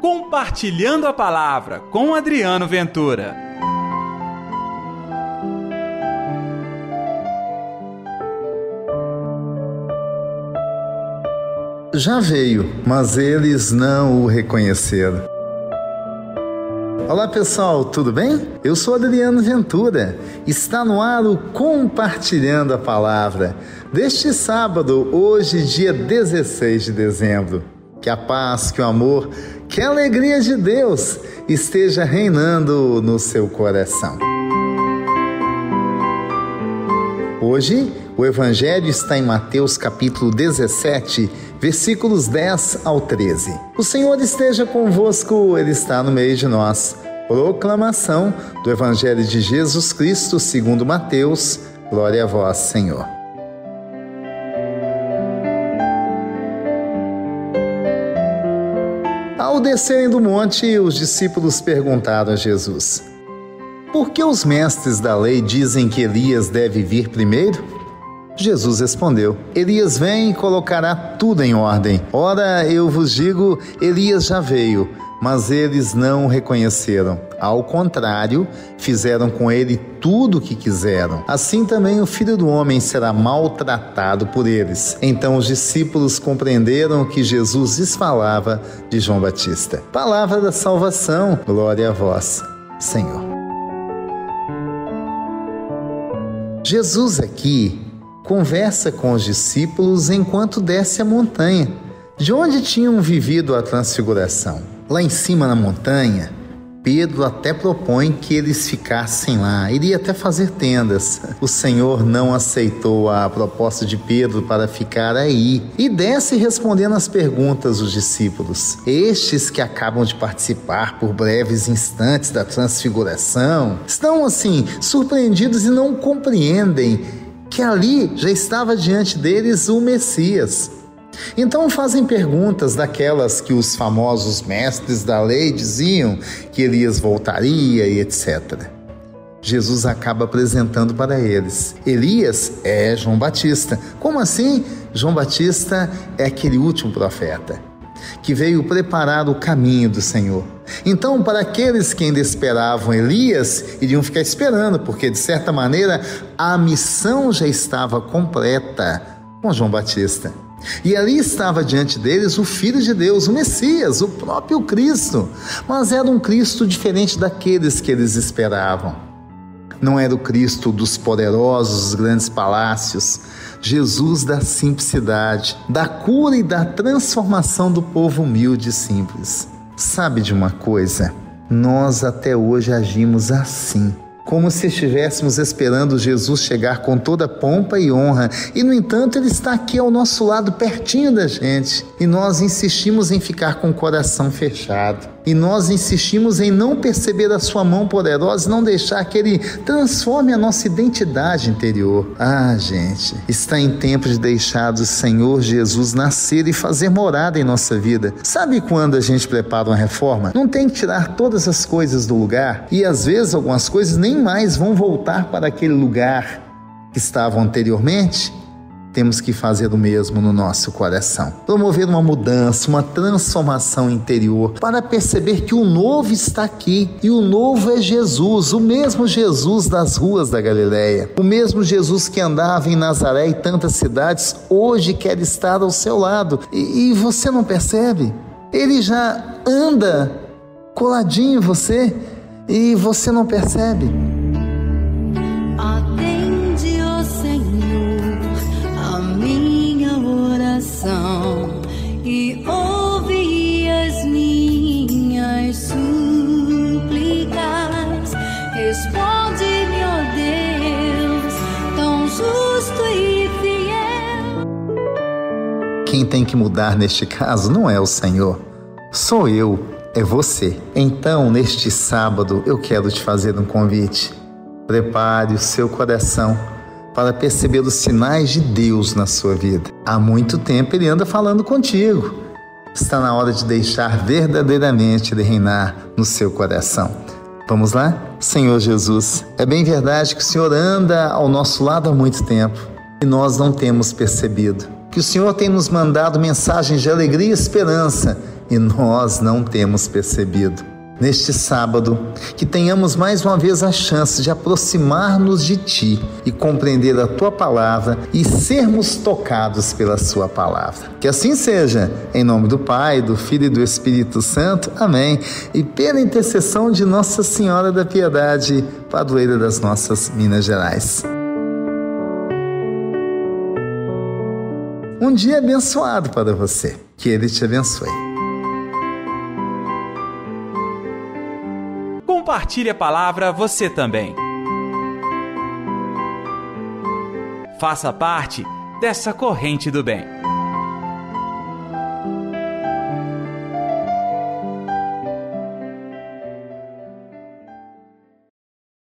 Compartilhando a Palavra com Adriano Ventura. Já veio, mas eles não o reconheceram. Olá pessoal, tudo bem? Eu sou Adriano Ventura. Está no ar o Compartilhando a Palavra deste sábado, hoje, dia 16 de dezembro. Que a paz, que o amor, que a alegria de Deus esteja reinando no seu coração. Hoje, o Evangelho está em Mateus capítulo 17, versículos 10 ao 13. O Senhor esteja convosco, Ele está no meio de nós. Proclamação do Evangelho de Jesus Cristo segundo Mateus. Glória a vós, Senhor. Ao descerem do monte, os discípulos perguntaram a Jesus: Por que os mestres da lei dizem que Elias deve vir primeiro? Jesus respondeu: Elias vem e colocará tudo em ordem. Ora, eu vos digo: Elias já veio, mas eles não o reconheceram. Ao contrário, fizeram com ele tudo o que quiseram. Assim também o filho do homem será maltratado por eles. Então os discípulos compreenderam que Jesus lhes falava de João Batista. Palavra da salvação, glória a vós, Senhor. Jesus aqui conversa com os discípulos enquanto desce a montanha, de onde tinham vivido a transfiguração. Lá em cima na montanha, Pedro até propõe que eles ficassem lá, iria até fazer tendas. O Senhor não aceitou a proposta de Pedro para ficar aí e desce respondendo as perguntas dos discípulos. Estes que acabam de participar por breves instantes da transfiguração estão assim surpreendidos e não compreendem que ali já estava diante deles o Messias. Então fazem perguntas daquelas que os famosos mestres da lei diziam que Elias voltaria e etc. Jesus acaba apresentando para eles. Elias é João Batista. Como assim? João Batista é aquele último profeta que veio preparar o caminho do Senhor. Então, para aqueles que ainda esperavam Elias, iriam ficar esperando, porque de certa maneira a missão já estava completa com João Batista. E ali estava diante deles o Filho de Deus, o Messias, o próprio Cristo. Mas era um Cristo diferente daqueles que eles esperavam. Não era o Cristo dos poderosos, dos grandes palácios, Jesus da simplicidade, da cura e da transformação do povo humilde e simples. Sabe de uma coisa? Nós até hoje agimos assim como se estivéssemos esperando Jesus chegar com toda pompa e honra, e no entanto ele está aqui ao nosso lado, pertinho da gente, e nós insistimos em ficar com o coração fechado. E nós insistimos em não perceber a sua mão poderosa e não deixar que ele transforme a nossa identidade interior. Ah, gente, está em tempo de deixar o Senhor Jesus nascer e fazer morada em nossa vida. Sabe quando a gente prepara uma reforma? Não tem que tirar todas as coisas do lugar e às vezes algumas coisas nem mais vão voltar para aquele lugar que estavam anteriormente? Temos que fazer o mesmo no nosso coração. Promover uma mudança, uma transformação interior, para perceber que o novo está aqui e o novo é Jesus, o mesmo Jesus das ruas da Galileia, o mesmo Jesus que andava em Nazaré e tantas cidades, hoje quer estar ao seu lado. E, e você não percebe? Ele já anda coladinho em você e você não percebe. Quem tem que mudar neste caso não é o Senhor, sou eu, é você. Então, neste sábado, eu quero te fazer um convite. Prepare o seu coração para perceber os sinais de Deus na sua vida. Há muito tempo ele anda falando contigo. Está na hora de deixar verdadeiramente ele reinar no seu coração. Vamos lá? Senhor Jesus, é bem verdade que o Senhor anda ao nosso lado há muito tempo e nós não temos percebido que o Senhor tem nos mandado mensagens de alegria e esperança e nós não temos percebido neste sábado, que tenhamos mais uma vez a chance de aproximar-nos de Ti e compreender a Tua palavra e sermos tocados pela Sua palavra. Que assim seja, em nome do Pai, do Filho e do Espírito Santo. Amém. E pela intercessão de Nossa Senhora da Piedade, padroeira das nossas Minas Gerais. Um dia abençoado para você. Que Ele te abençoe. Compartilhe a palavra você também. Faça parte dessa corrente do bem.